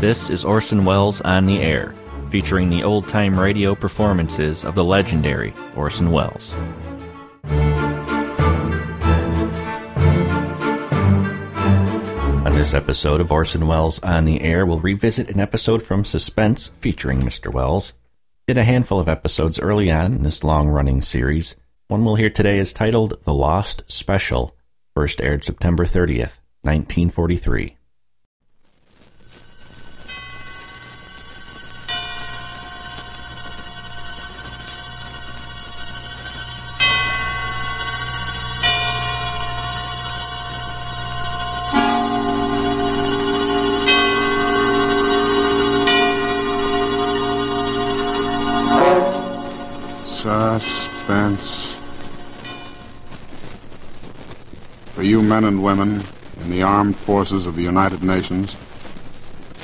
This is Orson Welles on the Air, featuring the old time radio performances of the legendary Orson Welles. On this episode of Orson Welles on the Air, we'll revisit an episode from Suspense featuring Mr. Welles. Did a handful of episodes early on in this long running series. One we'll hear today is titled The Lost Special, first aired September 30th, 1943. Men and women in the armed forces of the United Nations,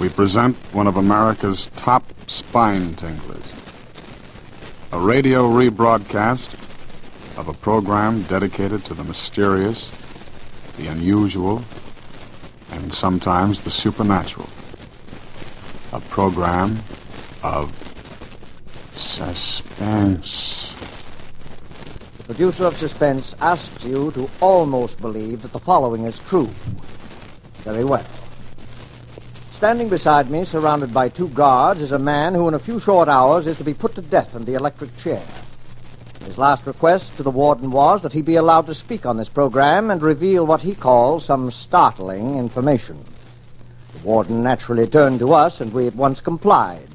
we present one of America's top spine tinglers. A radio rebroadcast of a program dedicated to the mysterious, the unusual, and sometimes the supernatural. A program of suspense. The producer of Suspense asks you to almost believe that the following is true. Very well. Standing beside me, surrounded by two guards, is a man who in a few short hours is to be put to death in the electric chair. His last request to the warden was that he be allowed to speak on this program and reveal what he calls some startling information. The warden naturally turned to us, and we at once complied,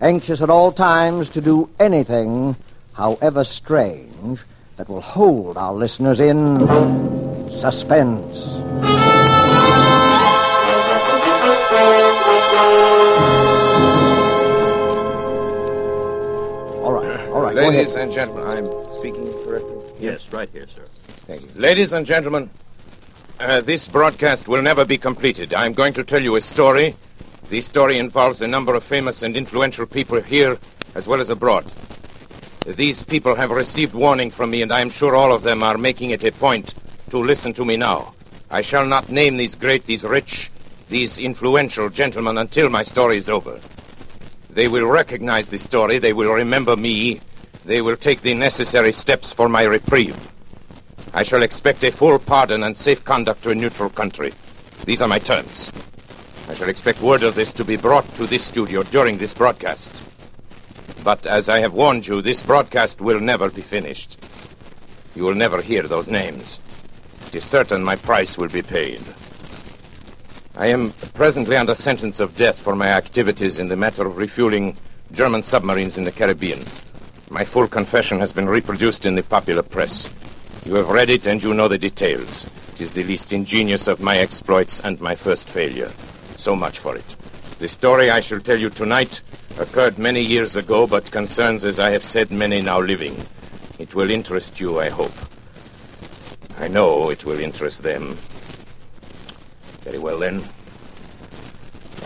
anxious at all times to do anything, however strange, that will hold our listeners in suspense. All right, all right, Ladies and gentlemen, I'm speaking correctly? Yes, right here, sir. Thank you. Ladies and gentlemen, uh, this broadcast will never be completed. I'm going to tell you a story. This story involves a number of famous and influential people here as well as abroad. These people have received warning from me, and I am sure all of them are making it a point to listen to me now. I shall not name these great, these rich, these influential gentlemen until my story is over. They will recognize the story, they will remember me, they will take the necessary steps for my reprieve. I shall expect a full pardon and safe conduct to a neutral country. These are my terms. I shall expect word of this to be brought to this studio during this broadcast. But as I have warned you, this broadcast will never be finished. You will never hear those names. It is certain my price will be paid. I am presently under sentence of death for my activities in the matter of refueling German submarines in the Caribbean. My full confession has been reproduced in the popular press. You have read it and you know the details. It is the least ingenious of my exploits and my first failure. So much for it. The story I shall tell you tonight occurred many years ago, but concerns, as I have said, many now living. It will interest you, I hope. I know it will interest them. Very well, then.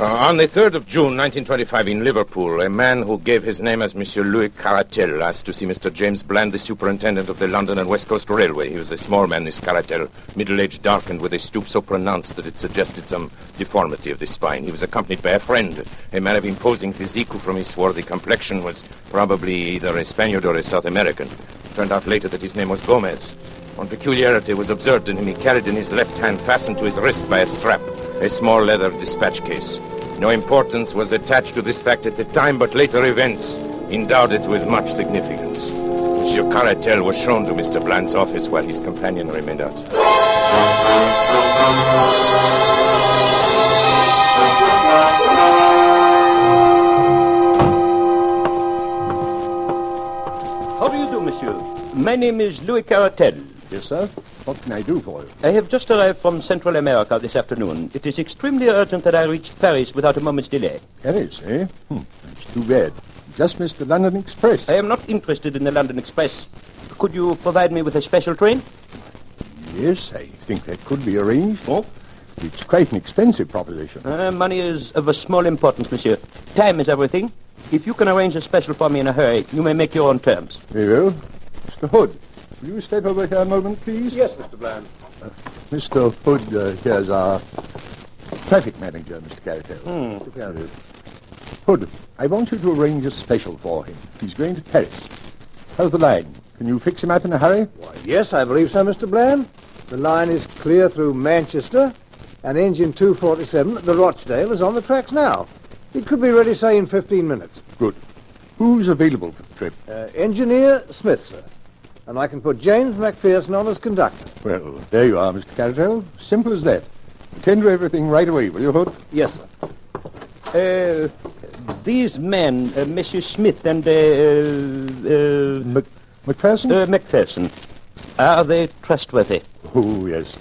Uh, on the 3rd of June, 1925, in Liverpool, a man who gave his name as Monsieur Louis Caratal asked to see Mr. James Bland, the superintendent of the London and West Coast Railway. He was a small man, this Caratal, middle-aged, darkened, with a stoop so pronounced that it suggested some deformity of the spine. He was accompanied by a friend, a man of imposing physique who, from his swarthy complexion, was probably either a Spaniard or a South American. It Turned out later that his name was Gomez. One peculiarity was observed in him. He carried in his left hand, fastened to his wrist by a strap, a small leather dispatch case. No importance was attached to this fact at the time, but later events endowed it with much significance. Monsieur Caratal was shown to Mr. Bland's office while his companion remained outside. How do you do, monsieur? My name is Louis Caratal. Yes, sir. What can I do for you? I have just arrived from Central America this afternoon. It is extremely urgent that I reach Paris without a moment's delay. Paris, eh? Hmm. That's too bad. Just missed the London Express. I am not interested in the London Express. Could you provide me with a special train? Yes, I think that could be arranged. Oh, it's quite an expensive proposition. Uh, money is of a small importance, monsieur. Time is everything. If you can arrange a special for me in a hurry, you may make your own terms. Very well. Mr. Hood, will you step over here a moment, please? Yes, Mr. Bland. Mr. Hood, uh, here's our traffic manager, Mr. Caratal. Hmm. Mr. Caratal. Hood, I want you to arrange a special for him. He's going to Paris. How's the line? Can you fix him up in a hurry? Why, yes, I believe so, Mr. Bland. The line is clear through Manchester, and engine 247 at the Rochdale is on the tracks now. It could be ready, say, in 15 minutes. Good. Who's available for the trip? Uh, engineer Smith, sir. And I can put James McPherson on as conductor. Well, there you are, Mr. Caratal. Simple as that. Attend to everything right away, will you, Hood? Yes, sir. Uh, these men, uh, Monsieur Smith and uh, uh, Mc- McPherson? uh, Macpherson, are they trustworthy? oh, yes.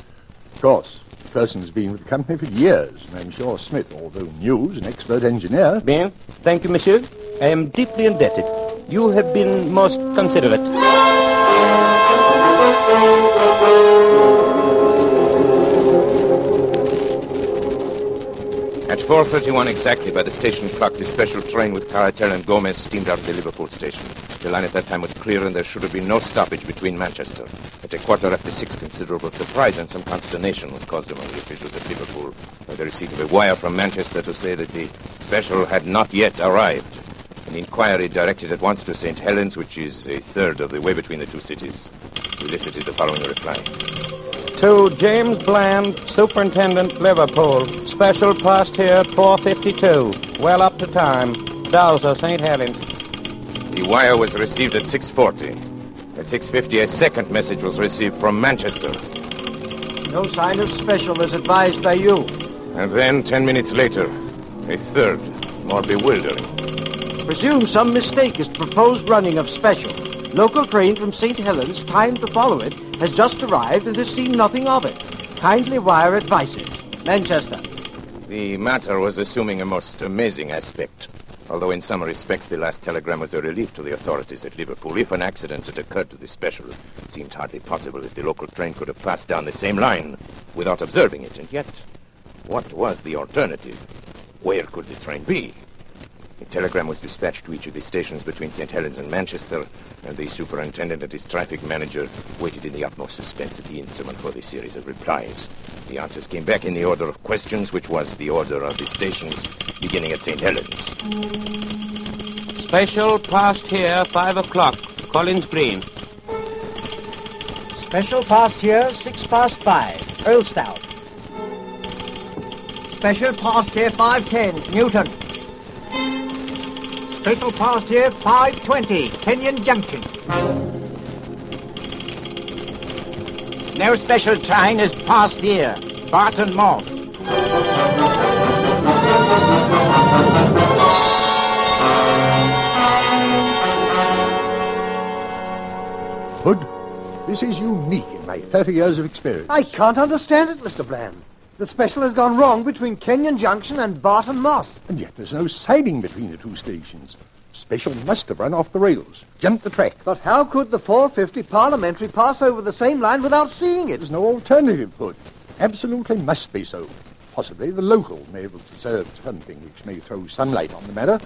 Of course. McPherson's been with the company for years, and I'm sure Smith, although new, is an expert engineer. Bien. Thank you, Monsieur. I am deeply indebted. You have been most considerate. At 4.31 exactly by the station clock, the special train with Caratal and Gomez steamed out of the Liverpool station. The line at that time was clear and there should have been no stoppage between Manchester. At a quarter after six, considerable surprise and some consternation was caused among the officials at Liverpool by the receipt of a wire from Manchester to say that the special had not yet arrived. An inquiry directed at once to St. Helens, which is a third of the way between the two cities, elicited the following reply. To James Bland, Superintendent, Liverpool. Special past here 452. Well up to time. Dowser, St. Helens. The wire was received at 6.40. At 6.50, a second message was received from Manchester. No sign of special as advised by you. And then, ten minutes later, a third, more bewildering. Presume some mistake is proposed running of special. Local train from St. Helens, timed to follow it, has just arrived and has seen nothing of it. Kindly wire advices. Manchester. The matter was assuming a most amazing aspect. Although in some respects the last telegram was a relief to the authorities at Liverpool. If an accident had occurred to the special, it seemed hardly possible that the local train could have passed down the same line without observing it. And yet, what was the alternative? Where could the train be? A telegram was dispatched to each of the stations between St. Helens and Manchester, and the superintendent and his traffic manager waited in the utmost suspense at the instrument for the series of replies. The answers came back in the order of questions, which was the order of the stations, beginning at St. Helens. Special past here, 5 o'clock. Collins Green. Special past here, six past five. Earlstown. Special past here, 510. Newton. Special past here, 520. Kenyon Junction. No special train is past here. Barton Moss. Hood, this is unique in my 30 years of experience. I can't understand it, Mr. Bland. The special has gone wrong between Kenyon Junction and Barton Moss. And yet there's no siding between the two stations. Special must have run off the rails, jumped the track. But how could the 450 Parliamentary pass over the same line without seeing it? There's no alternative, Hood. Absolutely must be so. Possibly the local may have observed something which may throw sunlight on the matter.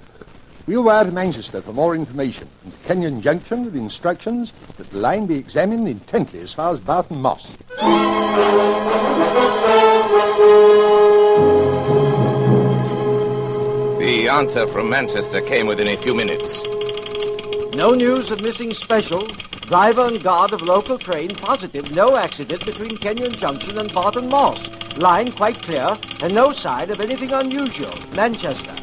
We'll wire to Manchester for more information, and to Kenyon Junction with instructions that the line be examined intently as far as Barton Moss. The answer from Manchester came within a few minutes. No news of missing special. Driver and guard of local train positive no accident between Kenyon Junction and Barton Moss. Line quite clear and no sign of anything unusual. Manchester.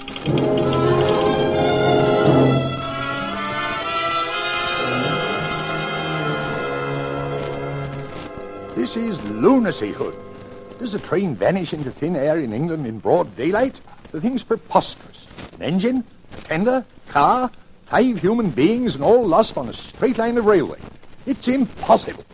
This is lunacy, Hood. Does a train vanish into thin air in England in broad daylight? The thing's preposterous. An engine, a tender, car, five human beings, and all lost on a straight line of railway. It's impossible.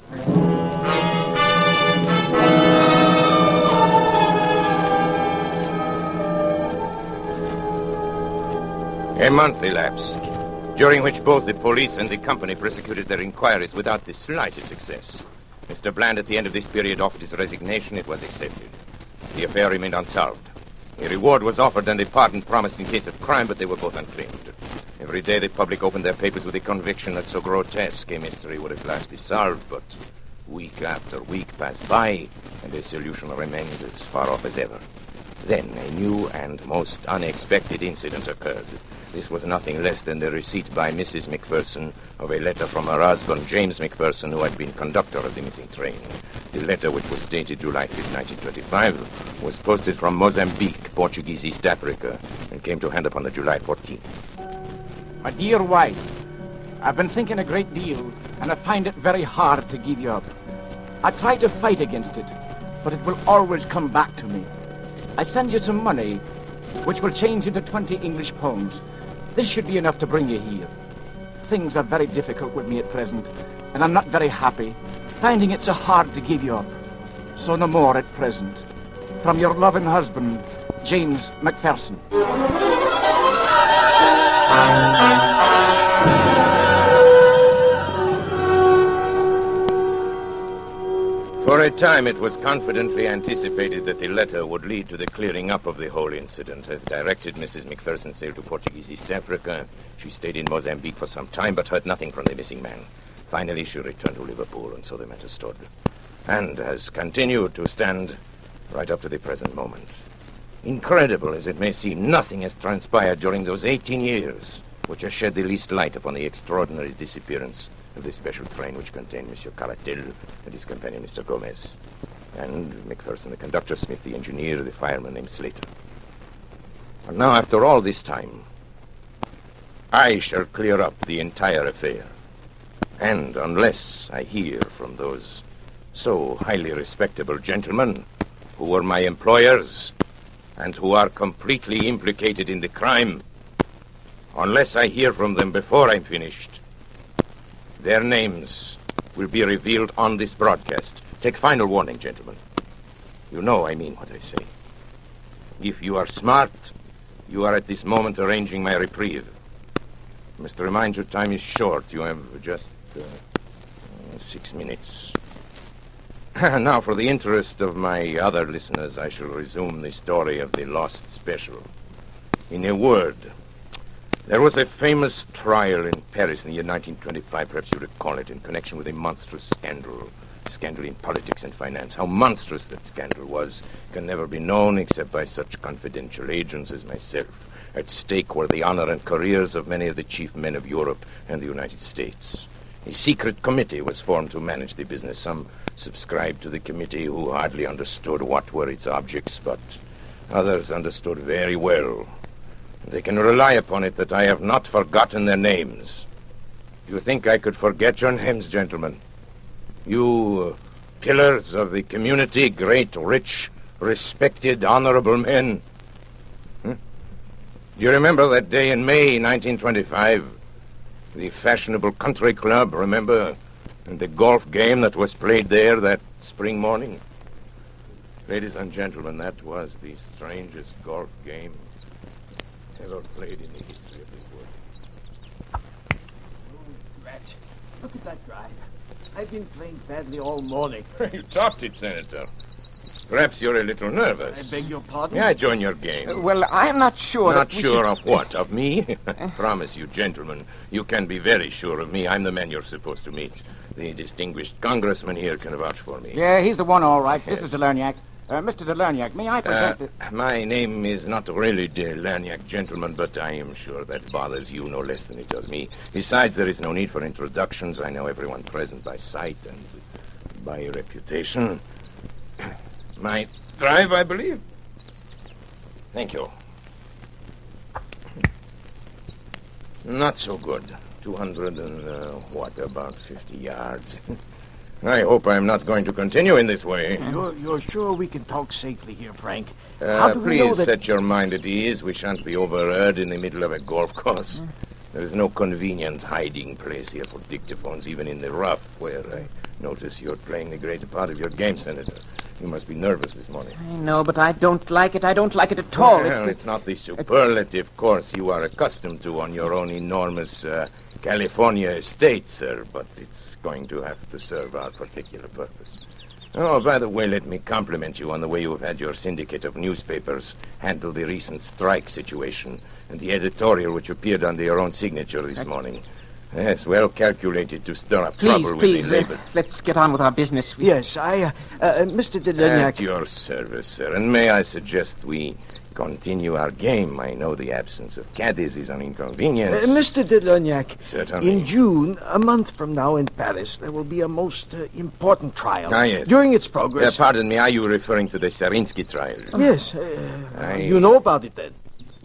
A month elapsed, during which both the police and the company prosecuted their inquiries without the slightest success. Mr. Bland, at the end of this period, offered his resignation. It was accepted. The affair remained unsolved. A reward was offered and a pardon promised in case of crime, but they were both unclaimed. Every day the public opened their papers with the conviction that so grotesque a mystery would at last be solved, but week after week passed by, and the solution remained as far off as ever. Then a new and most unexpected incident occurred. This was nothing less than the receipt by Mrs. McPherson of a letter from her husband, James McPherson, who had been conductor of the missing train. The letter, which was dated July 5, 1925, was posted from Mozambique, Portuguese East Africa, and came to hand upon the July 14th. My dear wife, I've been thinking a great deal, and I find it very hard to give you up. I try to fight against it, but it will always come back to me. I send you some money, which will change into 20 English pounds. This should be enough to bring you here. Things are very difficult with me at present, and I'm not very happy, finding it so hard to give you up. So no more at present. From your loving husband, James McPherson. A time, it was confidently anticipated that the letter would lead to the clearing up of the whole incident. As directed, Mrs. McPherson sailed to Portuguese East Africa. She stayed in Mozambique for some time, but heard nothing from the missing man. Finally, she returned to Liverpool, and so the matter stood. And has continued to stand right up to the present moment. Incredible as it may seem, nothing has transpired during those 18 years which has shed the least light upon the extraordinary disappearance of the special train which contained Monsieur Caratal and his companion, Mr. Gomez. And McPherson, the conductor, Smith, the engineer, the fireman named Slater. And now, after all this time, I shall clear up the entire affair. And unless I hear from those so highly respectable gentlemen who were my employers and who are completely implicated in the crime, unless I hear from them before I'm finished, their names will be revealed on this broadcast. Take final warning, gentlemen. You know I mean what I say. If you are smart, you are at this moment arranging my reprieve. I must remind you, time is short. You have just uh, six minutes. now, for the interest of my other listeners, I shall resume the story of the Lost Special. In a word, there was a famous trial in Paris in the year 1925, perhaps you recall it, in connection with a monstrous scandal. Scandal in politics and finance. How monstrous that scandal was can never be known except by such confidential agents as myself. At stake were the honor and careers of many of the chief men of Europe and the United States. A secret committee was formed to manage the business. Some subscribed to the committee who hardly understood what were its objects, but others understood very well they can rely upon it that I have not forgotten their names. You think I could forget your names, gentlemen? You uh, pillars of the community, great, rich, respected, honorable men. Hmm? Do you remember that day in May 1925? The fashionable country club, remember? And the golf game that was played there that spring morning? Ladies and gentlemen, that was the strangest golf game ever played in the history of this world. Wretch, look at that drive. I've been playing badly all morning. you topped it, Senator. Perhaps you're a little nervous. I beg your pardon? May I join your game? Uh, well, I'm not sure. Not that sure should- of what? Of me? I promise you, gentlemen, you can be very sure of me. I'm the man you're supposed to meet. The distinguished congressman here can vouch for me. Yeah, he's the one, all right. This Yes. is Delerniak. Uh, Mr. Delerniak, may I Uh, present the... my name is not really de Laniak, gentlemen, but I am sure that bothers you no less than it does me. Besides, there is no need for introductions. I know everyone present by sight and by reputation. My drive, I believe. Thank you. Not so good. 200 and, uh, what, about 50 yards. I hope I'm not going to continue in this way. You're, you're sure we can talk safely here, Frank? How Uh, do we know please that- set your mind at ease. We shan't be overheard in the middle of a golf course. There is no convenient hiding place here for dictaphones, even in the rough, where I notice you're playing the greater part of your game, Senator. You must be nervous this morning. I know, but I don't like it. I don't like it at all. Well, It's- it's not the superlative course you are accustomed to on your own enormous uh, California estate, sir, but it's going to have to serve our particular purpose. Oh, by the way, let me compliment you on the way you've had your syndicate of newspapers handle the recent strike situation and the editorial which appeared under your own signature this morning. Yes, well calculated to stir up Please, trouble please, with the uh, labor. let's get on with our business. We- Yes, I, uh, uh, Mr. de At your service, sir. And may I suggest we continue our game? I know the absence of caddies is an Uh, inconvenience. Mr. de Lagnac, Certainly. in June, a month from now in Paris, there will be a most uh, important trial. Ah, yes. During its Uh, progress. pardon me, are you referring to the Sarinsky trial? yes, uh, I- you know about it then.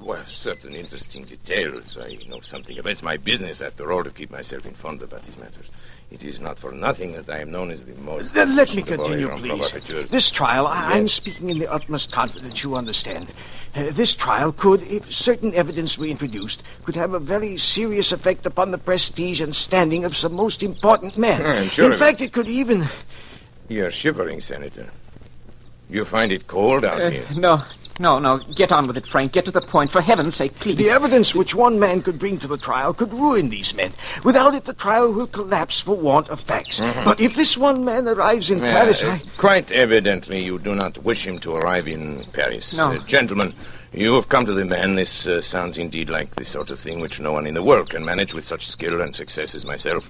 Well, certain interesting details. I know something of it. It's my business, after all, to keep myself informed about these matters. It is not for nothing that I am known as the most... Then let me continue, please. This trial, I- I'm speaking in the utmost confidence, you understand. Uh, this trial could, if certain evidence were introduced, could have a very serious effect upon the prestige and standing of some most important men. I'm sure in of it. fact, it could even... You're shivering, Senator. You find it cold out Uh, here? no, no, no. Get on with it, Frank. Get to the point. For heaven's sake, please. The evidence which one man could bring to the trial could ruin these men. Without it, the trial will collapse for want of facts. But if this one man arrives in Yeah, Paris, uh, I... Quite evidently, you do not wish him to arrive in Paris. No. Uh, gentlemen, you have come to the man. This uh, sounds indeed like the sort of thing which no one in the world can manage with such skill and success as myself.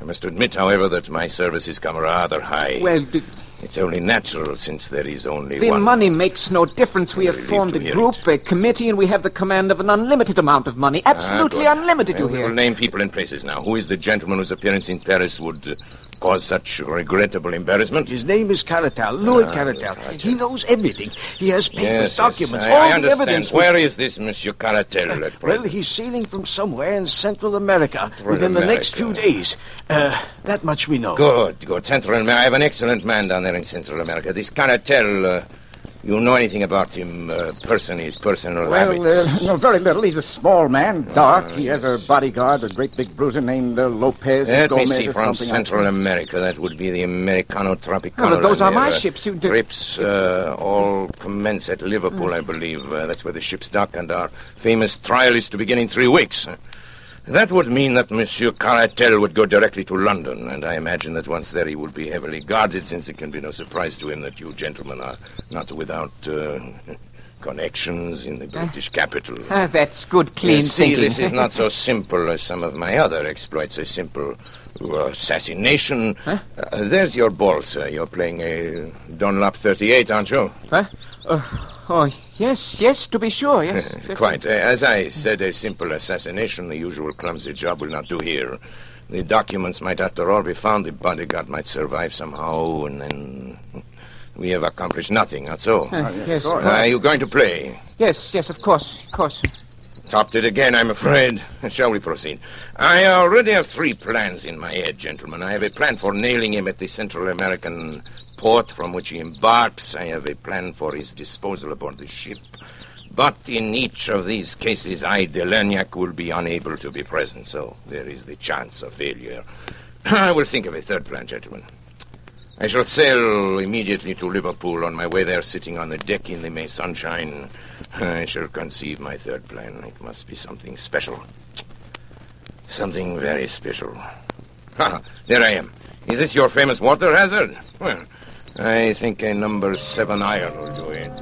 I must admit, however, that my services come rather high. Well, the, It's only natural since there is only the one. money makes no difference. We have formed a group, it. a committee, and we have the command of an unlimited amount of money. Absolutely Ah, unlimited, Well, you hear? We will name people and places now. Who is the gentleman whose appearance in Paris would uh, cause such regrettable embarrassment? His name is Caratal, Louis Ah, Caratal. He knows everything. He has papers, Yes, yes, documents, I, all I the understand. evidence. Where is this Monsieur Caratal at Well, he's sailing from somewhere in Central America Central within the next few days. Uh, that much we know. Good, good. Central America. I have an excellent man down there in Central America. This Caratal... uh, you know anything about him, uh, person, his personal Well, habits? uh, no, very little. He's a small man, dark. Ah, he has a bodyguard, a great big bruiser named uh, Lopez Let me see, from. Central America, that would be the Americano Tropicano. Oh, those are my uh, ships. You do- Trips uh, all commence at Liverpool, I believe. Uh, that's where the ships dock, and our famous trial is to begin in three weeks. That would mean that Monsieur Caratal would go directly to London, and I imagine that once there he would be heavily guarded, since it can be no surprise to him that you gentlemen are not without uh, connections in the British capital. Ah, that's good, clean You see, thinking. this is not so simple as some of my other exploits. A simple uh, assassination. Uh, there's your ball, sir. You're playing a Dunlop 38, aren't you? Huh? Uh, oh, yes, yes, to be sure, yes. Quite. Uh, as I said, a simple assassination, the usual clumsy job, will not do here. The documents might, after all, be found. The bodyguard might survive somehow, and then we have accomplished nothing. That's all. Uh, yes, Are you going to play? yes, yes, of course, of course. Topped it again, I'm afraid. Shall we proceed? I already have three plans in my head, gentlemen. I have a plan for nailing him at the Central American port from which he embarks. I have a plan for his disposal aboard the ship. But in each of these cases, I, Delagnac, will be unable to be present, so there is the chance of failure. I will think of a third plan, gentlemen. I shall sail immediately to Liverpool. On my way there, sitting on the deck in the May sunshine, I shall conceive my third plan. It must be something special. Something very special. Ha! There I am. Is this your famous water hazard? Well, I think a number seven iron will do it.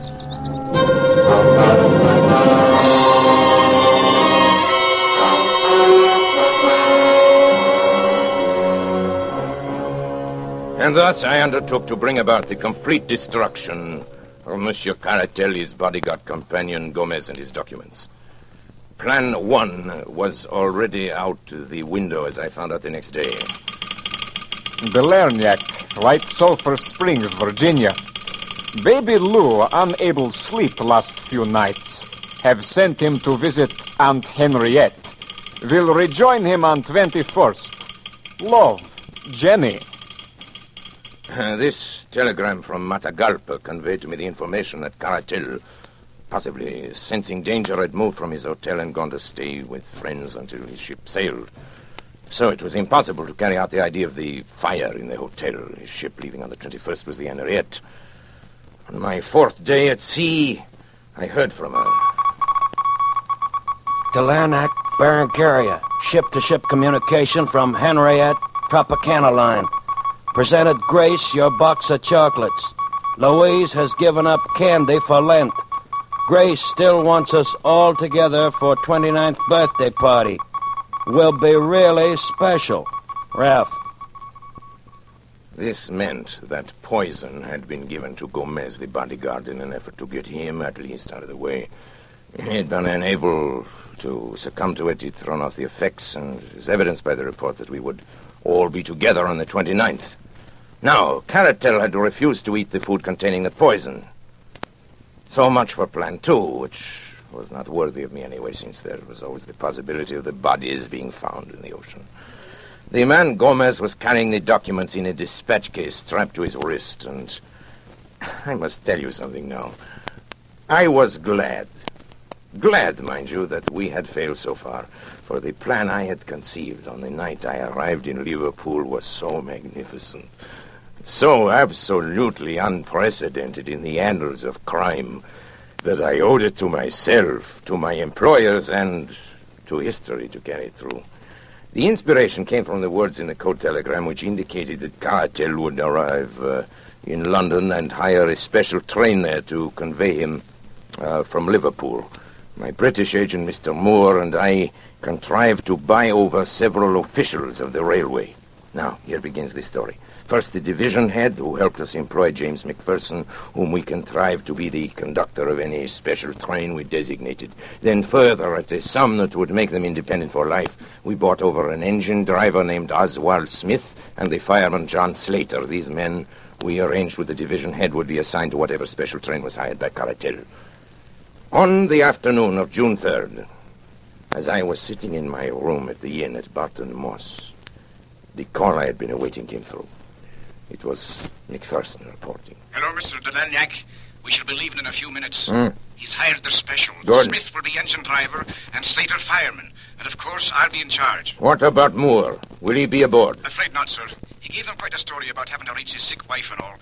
And thus I undertook to bring about the complete destruction of Monsieur Caratelli's bodyguard companion Gomez and his documents. Plan one was already out the window, as I found out the next day. Belerniak, White Sulphur Springs, Virginia. Baby Lou, unable to sleep last few nights, have sent him to visit Aunt Henriette. Will rejoin him on 21st. Love, Jenny. Uh, this telegram from Matagalpa conveyed to me the information that Caratal, possibly sensing danger, had moved from his hotel and gone to stay with friends until his ship sailed. So it was impossible to carry out the idea of the fire in the hotel. His ship leaving on the 21st was the Henriette. On my fourth day at sea, I heard from her. Delanac, Barrancaria. Ship-to-ship communication from Henriette Tropicana Line. Presented Grace your box of chocolates. Louise has given up candy for Lent. Grace still wants us all together for 29th birthday party. Will be really special. Ralph. This meant that poison had been given to Gomez, the bodyguard, in an effort to get him at least out of the way. He had been unable to succumb to it. He'd thrown off the effects, and is evidenced by the report that we would all be together on the 29th. Now, Caratal had refused to eat the food containing the poison. So much for Plan 2, which was not worthy of me anyway, since there was always the possibility of the bodies being found in the ocean. The man Gomez was carrying the documents in a dispatch case strapped to his wrist, and I must tell you something now. I was glad, glad, mind you, that we had failed so far, for the plan I had conceived on the night I arrived in Liverpool was so magnificent, so absolutely unprecedented in the annals of crime, that I owed it to myself, to my employers, and to history to carry it through. The inspiration came from the words in the code telegram which indicated that Caratal would arrive uh, in London and hire a special train there to convey him uh, from Liverpool. My British agent, Mr. Moore, and I contrived to buy over several officials of the railway. Now, here begins the story. First, the division head, who helped us employ James McPherson, whom we contrived to be the conductor of any special train we designated. Then, further, at a sum that would make them independent for life, we bought over an engine driver named Oswald Smith and the fireman John Slater. These men, we arranged with the division head, would be assigned to whatever special train was hired by Caratal. On the afternoon of June 3rd, as I was sitting in my room at the inn at Barton Moss, the call I had been awaiting came through. It was McPherson reporting. Hello, Mr. Delanyak. We shall be leaving in a few minutes. Hmm. He's hired the special. Good. Smith will be engine driver and Slater fireman. And of course, I'll be in charge. What about Moore? Will he be aboard? Afraid not, sir. He gave them quite a story about having to reach his sick wife and all.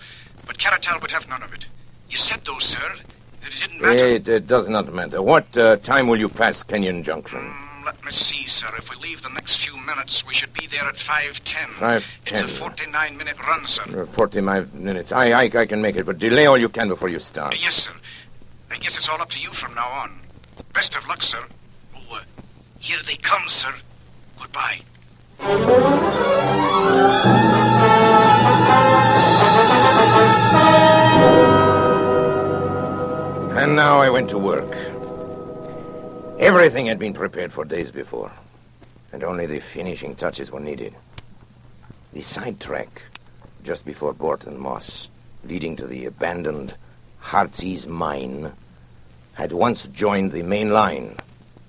But Caratal would have none of it. You said, though, sir, that it didn't matter. It, it does not matter. What uh, time will you pass Kenyon Junction? Mm, let me see, sir. If we leave the next few minutes, we should be there at 5.10. 5:10. It's a 49-minute run, sir. Uh, 45 minutes. I, I, I can make it, but delay all you can before you start. Uh, yes, sir. I guess it's all up to you from now on. Best of luck, sir. Oh, uh, here they come, sir. Goodbye. And now I went to work. Everything had been prepared for days before, and only the finishing touches were needed. The sidetrack, just before Barton Moss, leading to the abandoned Heartsease mine, had once joined the main line,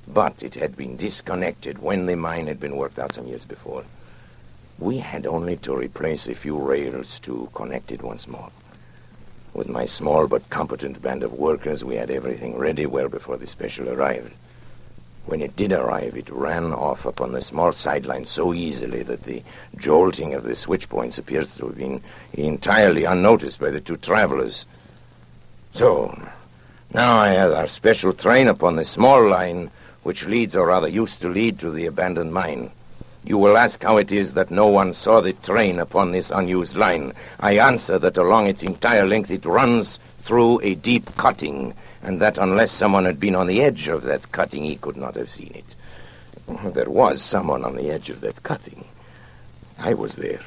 but it had been disconnected when the mine had been worked out some years before. We had only to replace a few rails to connect it once more. With my small but competent band of workers, we had everything ready well before the special arrived. When it did arrive, it ran off upon the small sideline so easily that the jolting of the switch points appears to have been entirely unnoticed by the two travelers. So, now I have our special train upon the small line which leads, or rather used to lead, to the abandoned mine. You will ask how it is that no one saw the train upon this unused line. I answer that along its entire length it runs through a deep cutting, and that unless someone had been on the edge of that cutting, he could not have seen it. There was someone on the edge of that cutting. I was there.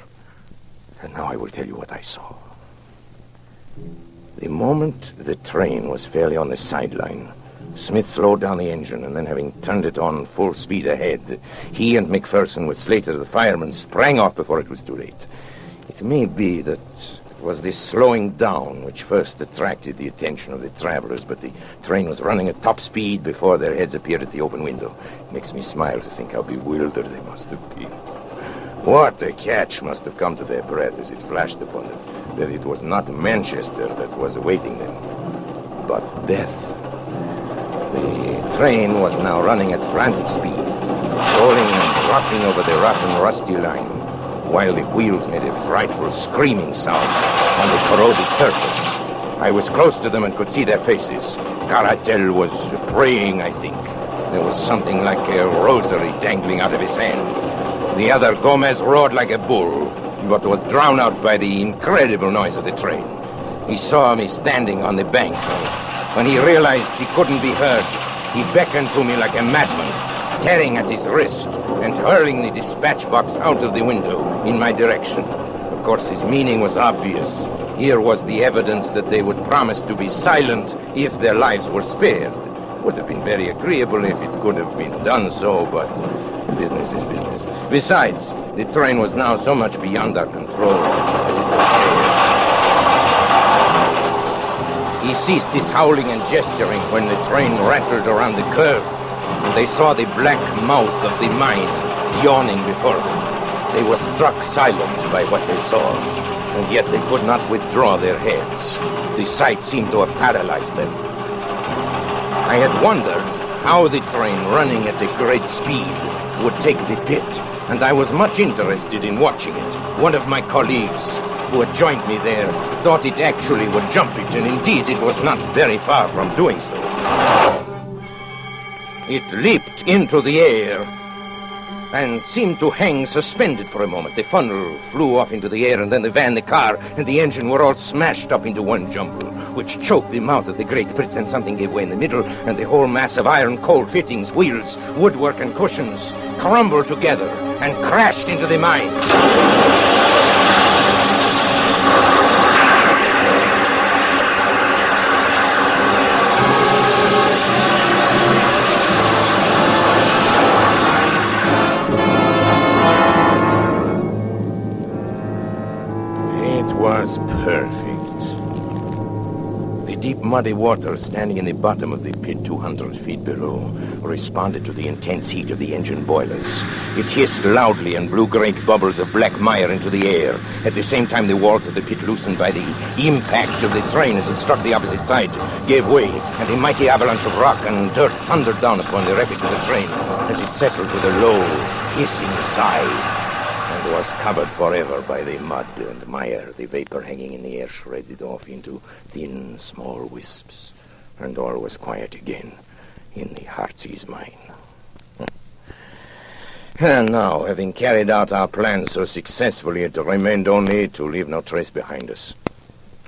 And now I will tell you what I saw. The moment the train was fairly on the sideline, Smith slowed down the engine, and then, having turned it on full speed ahead, he and McPherson, with Slater, the fireman, sprang off before it was too late. It may be that was this slowing down which first attracted the attention of the travelers, but the train was running at top speed before their heads appeared at the open window. It makes me smile to think how bewildered they must have been. What a catch must have come to their breath as it flashed upon them that it was not Manchester that was awaiting them, but death. The train was now running at frantic speed, rolling and rocking over the and rusty line, while the wheels made a frightful screaming sound on the corroded surface. I was close to them and could see their faces. Caratal was praying, I think. There was something like a rosary dangling out of his hand. The other, Gomez, roared like a bull, but was drowned out by the incredible noise of the train. He saw me standing on the bank, when he realized he couldn't be heard, he beckoned to me like a madman. Tearing at his wrist and hurling the dispatch box out of the window in my direction. Of course, his meaning was obvious. Here was the evidence that they would promise to be silent if their lives were spared. Would have been very agreeable if it could have been done so, but business is business. Besides, the train was now so much beyond our control as it was. He ceased his howling and gesturing when the train rattled around the curve, and they saw the black mouth of the mine yawning before them. They were struck silent by what they saw, and yet they could not withdraw their heads. The sight seemed to have paralyzed them. I had wondered how the train running at a great speed would take the pit, and I was much interested in watching it. One of my colleagues who had joined me there thought it actually would jump it, and indeed it was not very far from doing so. It leaped into the air and seemed to hang suspended for a moment. The funnel flew off into the air, and then the van, the car, and the engine were all smashed up into one jumble, which choked the mouth of the Great Britain. Something gave way in the middle, and the whole mass of iron, coal fittings, wheels, woodwork, and cushions crumbled together and crashed into the mine. Muddy water standing in the bottom of the pit 200 feet below responded to the intense heat of the engine boilers. It hissed loudly and blew great bubbles of black mire into the air. At the same time, the walls of the pit loosened by the impact of the train as it struck the opposite side, gave way, and a mighty avalanche of rock and dirt thundered down upon the wreckage of the train as it settled with a low, hissing sigh was covered forever by the mud and mire, the vapor hanging in the air shredded off into thin, small wisps, and all was quiet again in the Heartsease mine. Hmm. And now, having carried out our plans so successfully, it remained only to leave no trace behind us.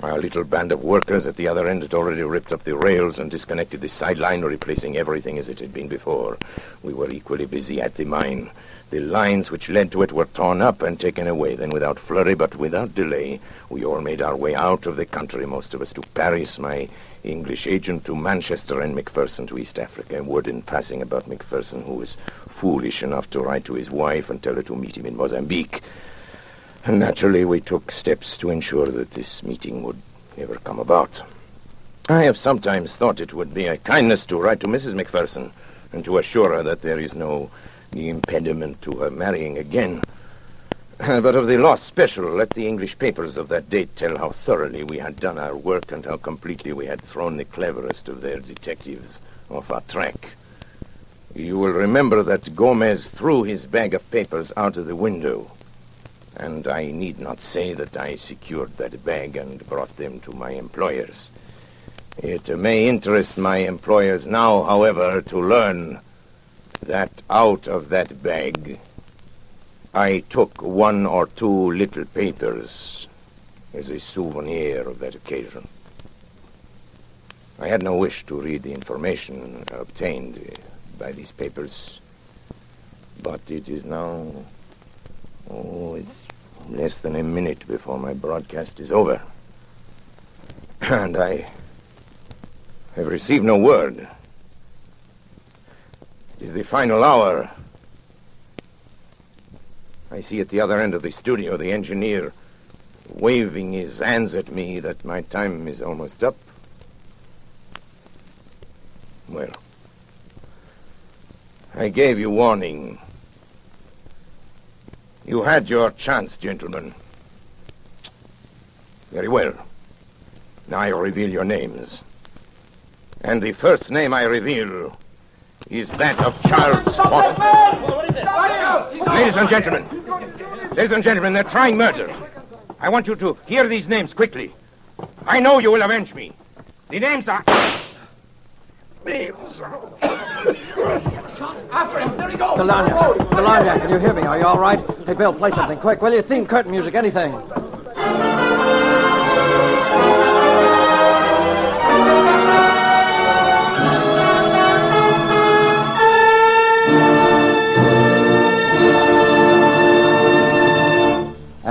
Our little band of workers at the other end had already ripped up the rails and disconnected the sideline, replacing everything as it had been before. We were equally busy at the mine. The lines which led to it were torn up and taken away. Then, without flurry but without delay, we all made our way out of the country, most of us to Paris, my English agent to Manchester, and Macpherson to East Africa. Word in passing about Macpherson, who was foolish enough to write to his wife and tell her to meet him in Mozambique. And naturally, we took steps to ensure that this meeting would ever come about. I have sometimes thought it would be a kindness to write to Mrs. Macpherson and to assure her that there is no impediment to her marrying again. But of the lost special, let the English papers of that date tell how thoroughly we had done our work and how completely we had thrown the cleverest of their detectives off our track. You will remember that Gomez threw his bag of papers out of the window. And I need not say that I secured that bag and brought them to my employers. It may interest my employers now, however, to learn that out of that bag I took one or two little papers as a souvenir of that occasion. I had no wish to read the information obtained by these papers, but it is now. Oh, it's less than a minute before my broadcast is over. And I have received no word. It is the final hour. I see at the other end of the studio the engineer waving his hands at me that my time is almost up. Well, I gave you warning. You had your chance, gentlemen. Very well. Now I reveal your names. And the first name I reveal is that of Charles Watson. Ladies and gentlemen, ladies and gentlemen, they're trying murder. I want you to hear these names quickly. I know you will avenge me. The names are. Names. After him. There he goes. Delania, Delania, can you hear me? Are you all right? Hey, Bill, play something quick, will you? Theme curtain music, anything.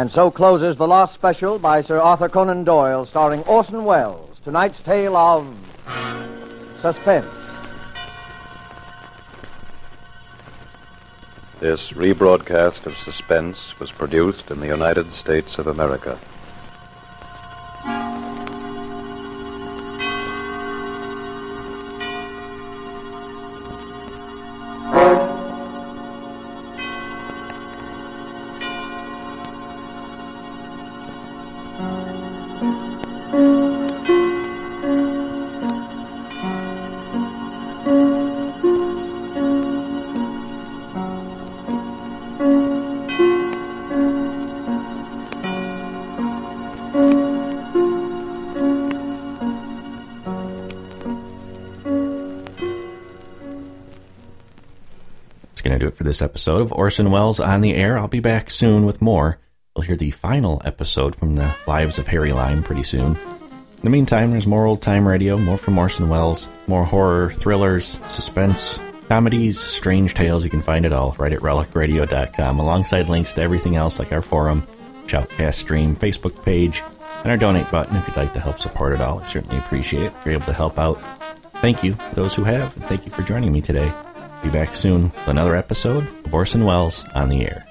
And so closes the Lost Special by Sir Arthur Conan Doyle, starring Orson Welles. Tonight's tale of suspense. This rebroadcast of Suspense was produced in the United States of America. For this episode of Orson Welles on the Air. I'll be back soon with more. We'll hear the final episode from the Lives of Harry Lime pretty soon. In the meantime, there's more old time radio, more from Orson Welles, more horror, thrillers, suspense, comedies, strange tales. You can find it all right at relicradio.com, alongside links to everything else like our forum, Shoutcast stream, Facebook page, and our donate button if you'd like to help support it all. I certainly appreciate it if you're able to help out. Thank you those who have, and thank you for joining me today. Be back soon with another episode of Orson Welles on the Air.